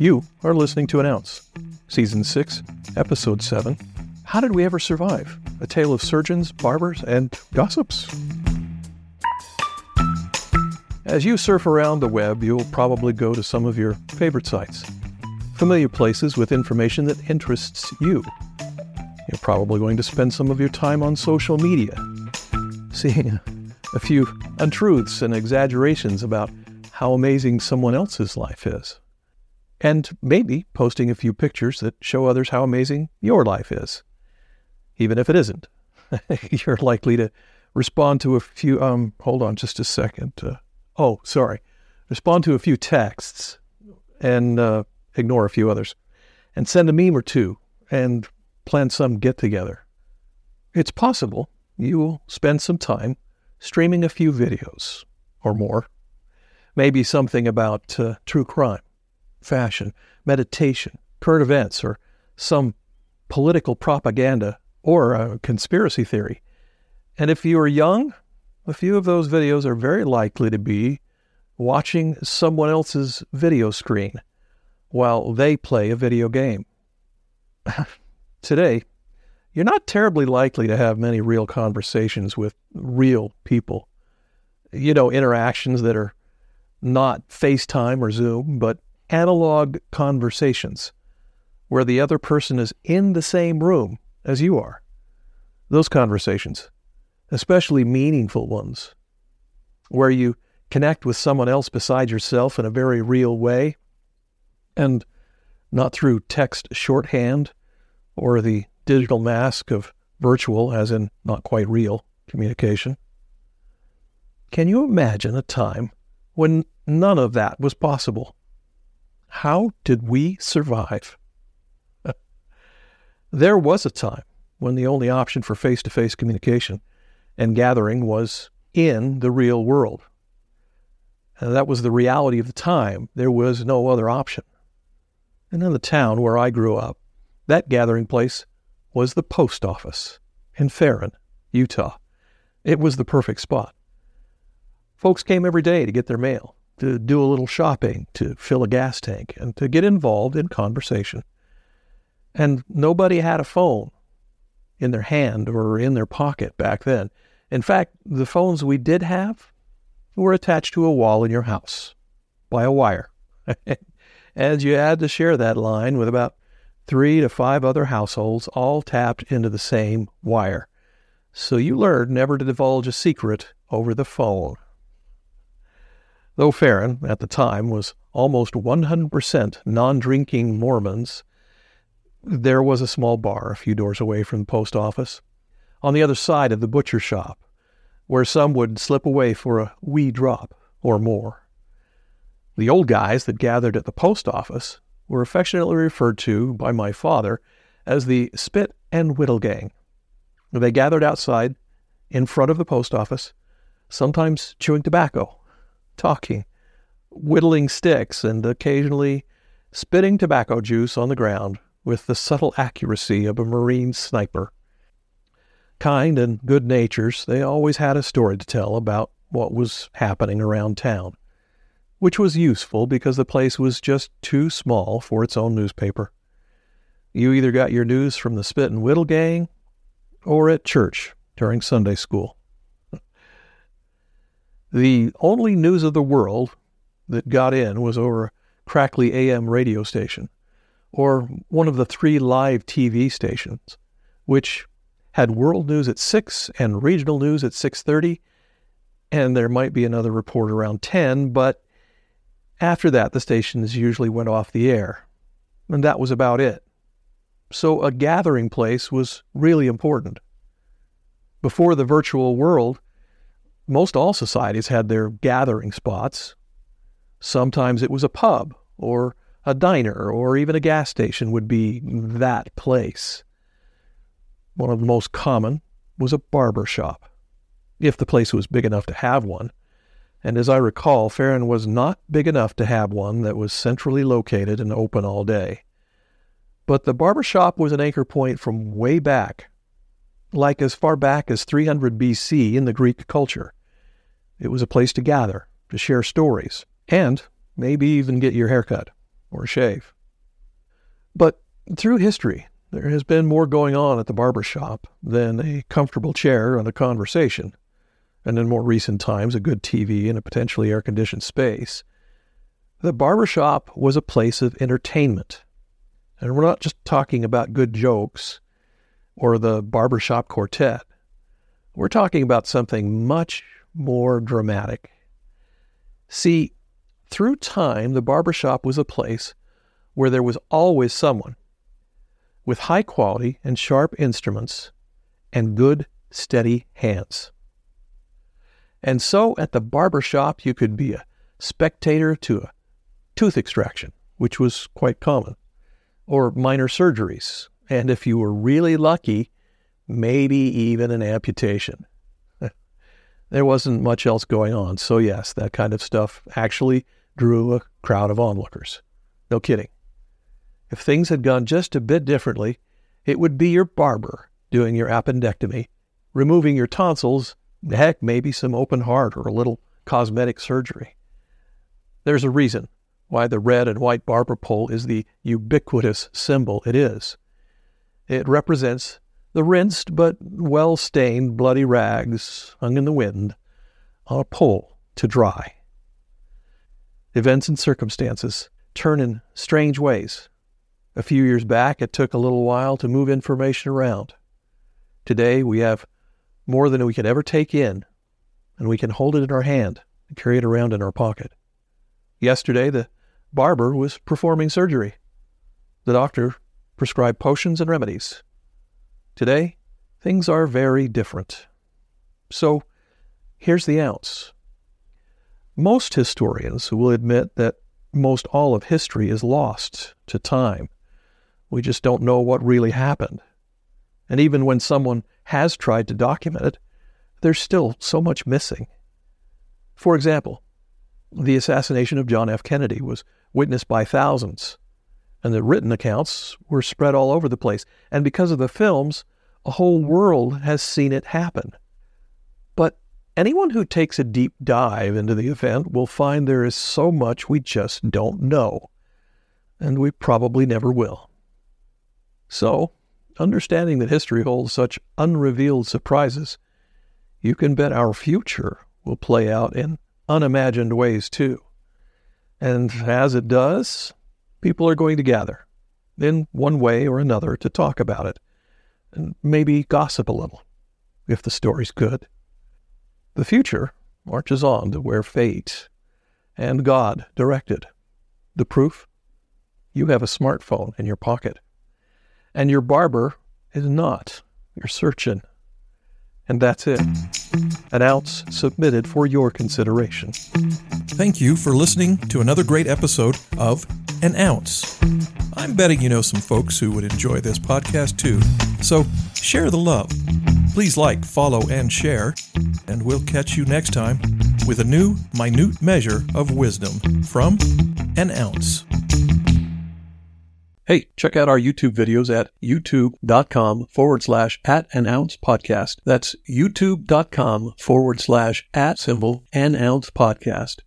You are listening to An Ounce, Season 6, Episode 7 How Did We Ever Survive? A tale of surgeons, barbers, and gossips. As you surf around the web, you'll probably go to some of your favorite sites, familiar places with information that interests you. You're probably going to spend some of your time on social media, seeing a few untruths and exaggerations about how amazing someone else's life is and maybe posting a few pictures that show others how amazing your life is. Even if it isn't, you're likely to respond to a few, um, hold on just a second. Uh, oh, sorry. Respond to a few texts and uh, ignore a few others and send a meme or two and plan some get together. It's possible you will spend some time streaming a few videos or more, maybe something about uh, true crime fashion, meditation, current events, or some political propaganda or a conspiracy theory. And if you are young, a few of those videos are very likely to be watching someone else's video screen while they play a video game. Today, you're not terribly likely to have many real conversations with real people. You know, interactions that are not FaceTime or Zoom, but analog conversations where the other person is in the same room as you are. Those conversations, especially meaningful ones, where you connect with someone else beside yourself in a very real way and not through text shorthand or the digital mask of virtual, as in not quite real, communication. Can you imagine a time when none of that was possible? How did we survive? there was a time when the only option for face to face communication and gathering was in the real world. And that was the reality of the time. There was no other option. And in the town where I grew up, that gathering place was the post office in Ferron, Utah. It was the perfect spot. Folks came every day to get their mail to do a little shopping, to fill a gas tank, and to get involved in conversation. And nobody had a phone in their hand or in their pocket back then. In fact, the phones we did have were attached to a wall in your house by a wire. and you had to share that line with about three to five other households, all tapped into the same wire. So you learned never to divulge a secret over the phone. Though Ferron, at the time, was almost 100% non drinking Mormons, there was a small bar a few doors away from the post office, on the other side of the butcher shop, where some would slip away for a wee drop or more. The old guys that gathered at the post office were affectionately referred to by my father as the Spit and Whittle Gang. They gathered outside in front of the post office, sometimes chewing tobacco talking, whittling sticks, and occasionally spitting tobacco juice on the ground with the subtle accuracy of a Marine sniper. Kind and good natures, they always had a story to tell about what was happening around town, which was useful because the place was just too small for its own newspaper. You either got your news from the Spit and Whittle gang or at church during Sunday school. The only news of the world that got in was over a crackly AM radio station, or one of the three live TV stations, which had world news at 6 and regional news at 6:30 and there might be another report around 10 but after that the stations usually went off the air and that was about it. So a gathering place was really important. Before the virtual world most all societies had their gathering spots. Sometimes it was a pub or a diner or even a gas station would be that place. One of the most common was a barber shop, if the place was big enough to have one. And as I recall, Ferron was not big enough to have one that was centrally located and open all day. But the barber shop was an anchor point from way back, like as far back as 300 BC in the Greek culture. It was a place to gather, to share stories, and maybe even get your haircut or shave. But through history, there has been more going on at the barber shop than a comfortable chair and a conversation, and in more recent times, a good TV and a potentially air conditioned space. The barber shop was a place of entertainment. And we're not just talking about good jokes or the barbershop quartet. We're talking about something much more dramatic. See, through time, the barbershop was a place where there was always someone with high quality and sharp instruments and good, steady hands. And so at the barber shop, you could be a spectator to a tooth extraction, which was quite common, or minor surgeries, and if you were really lucky, maybe even an amputation. There wasn't much else going on, so yes, that kind of stuff actually drew a crowd of onlookers. No kidding. If things had gone just a bit differently, it would be your barber doing your appendectomy, removing your tonsils, heck, maybe some open heart or a little cosmetic surgery. There's a reason why the red and white barber pole is the ubiquitous symbol it is. It represents the rinsed but well stained bloody rags hung in the wind on a pole to dry. Events and circumstances turn in strange ways a few years back, it took a little while to move information around. Today, we have more than we can ever take in, and we can hold it in our hand and carry it around in our pocket. Yesterday, the barber was performing surgery. The doctor prescribed potions and remedies. Today, things are very different. So, here's the ounce. Most historians will admit that most all of history is lost to time. We just don't know what really happened. And even when someone has tried to document it, there's still so much missing. For example, the assassination of John F. Kennedy was witnessed by thousands, and the written accounts were spread all over the place. And because of the films, a whole world has seen it happen. But anyone who takes a deep dive into the event will find there is so much we just don't know, and we probably never will. So, understanding that history holds such unrevealed surprises, you can bet our future will play out in unimagined ways too. And as it does, people are going to gather in one way or another to talk about it and maybe gossip a little if the story's good. The future marches on to where fate and God directed. The proof? You have a smartphone in your pocket and your barber is not your surgeon. And that's it. An ounce submitted for your consideration. Thank you for listening to another great episode of An Ounce. I'm betting you know some folks who would enjoy this podcast too. So share the love. Please like, follow, and share. And we'll catch you next time with a new minute measure of wisdom from An Ounce. Hey, check out our YouTube videos at youtube.com forward slash at an ounce podcast. That's youtube.com forward slash at symbol an ounce podcast.